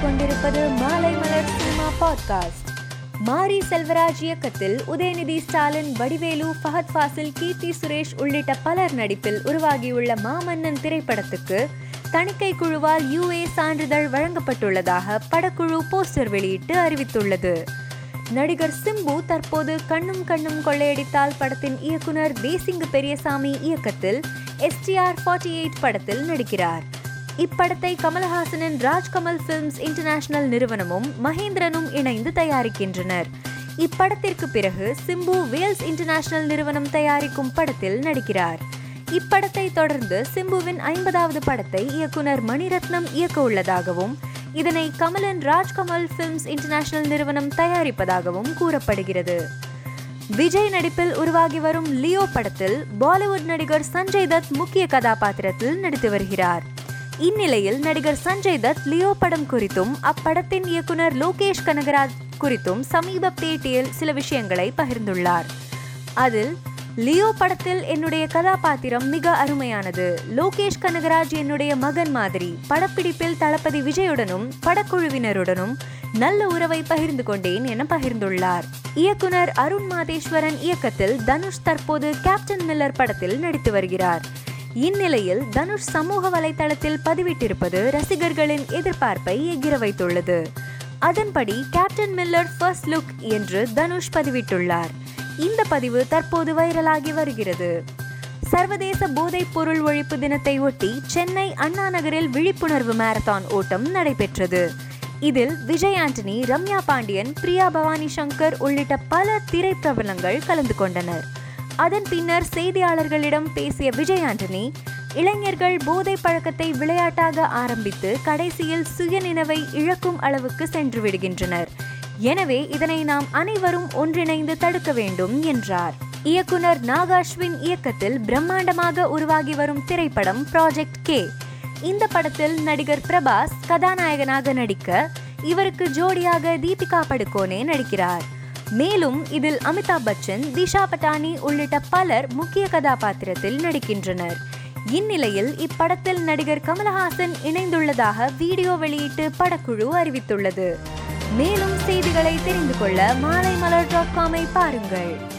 கொண்டிருப்பது மாலை மலர் cinema podcast மாரி செல்வராஜ் இயக்கத்தில் உதயநிதி ஸ்டாலின் வடிவேலு ஃபஹத் ஃபாசில் கீர்த்தி சுரேஷ் உள்ளிட்ட பலர் நடிப்பில் உருவாகியுள்ள மாமன்னன் திரைப்படத்துக்கு தணிக்கை குழுவால் யுஏ சான்றிதழ் வழங்கப்பட்டுள்ளதாக படக்குழு போஸ்டர் வெளியிட்டு அறிவித்துள்ளது. நடிகர் சிம்பு தற்போது கண்ணும் கண்ணும் கொள்ளையடித்தால் படத்தின் இயக்குனர் தேசிங்கு பெரியசாமி இயக்கத்தில் எஸ்டிஆர் ஃபார்ட்டி எயிட் படத்தில் நடிக்கிறார். இப்படத்தை கமல்ஹாசனின் ராஜ்கமல் பிலிம்ஸ் இன்டர்நேஷனல் நிறுவனமும் மகேந்திரனும் இணைந்து தயாரிக்கின்றனர். இப்படத்திற்கு பிறகு சிம்பு வேல்ஸ் இன்டர்நேஷனல் நிறுவனம் தயாரிக்கும் படத்தில் நடிக்கிறார். இப்படத்தை தொடர்ந்து சிம்புவின் ஐம்பதாவது படத்தை இயக்குனர் மணிரத்னம் இயக்க உள்ளதாகவும் இதனை கமலன் ராஜ்கமல் பிலிம்ஸ் இன்டர்நேஷனல் நிறுவனம் தயாரிப்பதாகவும் கூறப்படுகிறது. விஜய் நடிப்பில் உருவாகி வரும் லியோ படத்தில் பாலிவுட் நடிகர் சஞ்சய் தத் முக்கிய கதாபாத்திரத்தில் நடித்து வருகிறார். இந்நிலையில் நடிகர் சஞ்சய் தத் லியோ படம் குறித்தும் அப்படத்தின் இயக்குனர் லோகேஷ் கனகராஜ் குறித்தும் சமீப பேட்டியில் சில விஷயங்களை பகிர்ந்துள்ளார். அதில் லியோ படத்தில் என்னுடைய கதாபாத்திரம் மிக அருமையானது. லோகேஷ் கனகராஜ் என்னுடைய மகன் மாதிரி. படப்பிடிப்பில் தளபதி விஜயுடனும் படக்குழுவினருடனும் நல்ல உறவை பகிர்ந்து கொண்டேன் என பகிர்ந்துள்ளார். இயக்குனர் அருண் மாதேஸ்வரன் இயக்கத்தில் தனுஷ் தற்போது கேப்டன் மில்லர் படத்தில் நடித்து வருகிறார். இந்நிலையில் தனுஷ் சமூக வலைதளத்தில் பதிவிட்டிருப்பது ரசிகர்களின் எதிர்பார்ப்பை எகிர வைத்துள்ளது. அதன்படி கேப்டன் மில்லர் ஃபர்ஸ்ட் லுக் என்று தனுஷ் பதிவிட்டுள்ளார். இந்த பதிவு தற்போது வைரலாகி வருகிறது. சர்வதேச போதைப் பொருள் ஒழிப்பு தினத்தை ஒட்டி சென்னை அண்ணா நகரில் விழிப்புணர்வு மாரத்தான் ஓட்டம் நடைபெற்றது. இதில் விஜய் ஆண்டனி ரம்யா பாண்டியன் பிரியா பவானி சங்கர் உள்ளிட்ட பல திரைப்பிரபலங்கள் கலந்து கொண்டனர். அதன் பின்னர் செய்தியாளர்களிடம் பேசிய விஜய் ஆண்டனி இளைஞர்கள் போதை பழக்கத்தை விளையாட்டாக ஆரம்பித்து கடைசியில் சுயநினைவை இழக்கும் அளவுக்கு சென்று விடுகின்றனர். எனவே இதனை நாம் அனைவரும் ஒன்றிணைந்து தடுக்க வேண்டும் என்றார். இயக்குனர் நாகாஸ்வின் இயக்கத்தில் பிரம்மாண்டமாக உருவாகி வரும் திரைப்படம் ப்ராஜெக்ட் கே இந்த படத்தில் நடிகர் பிரபாஸ் கதாநாயகனாக நடிக்க இவருக்கு ஜோடியாக தீபிகா படுகோனே நடிக்கிறார். மேலும் இதில் அமிதாப் பச்சன் திஷா பட்டானி உள்ளிட்ட பலர் முக்கிய கதாபாத்திரத்தில் நடிக்கின்றனர். இந்நிலையில் இப்படத்தில் நடிகர் கமலஹாசன் இணைந்துள்ளதாக வீடியோ வெளியிட்டு படக்குழு அறிவித்துள்ளது. மேலும் செய்திகளை தெரிந்து கொள்ள மாலை மலர் டாட் காமை பாருங்கள்.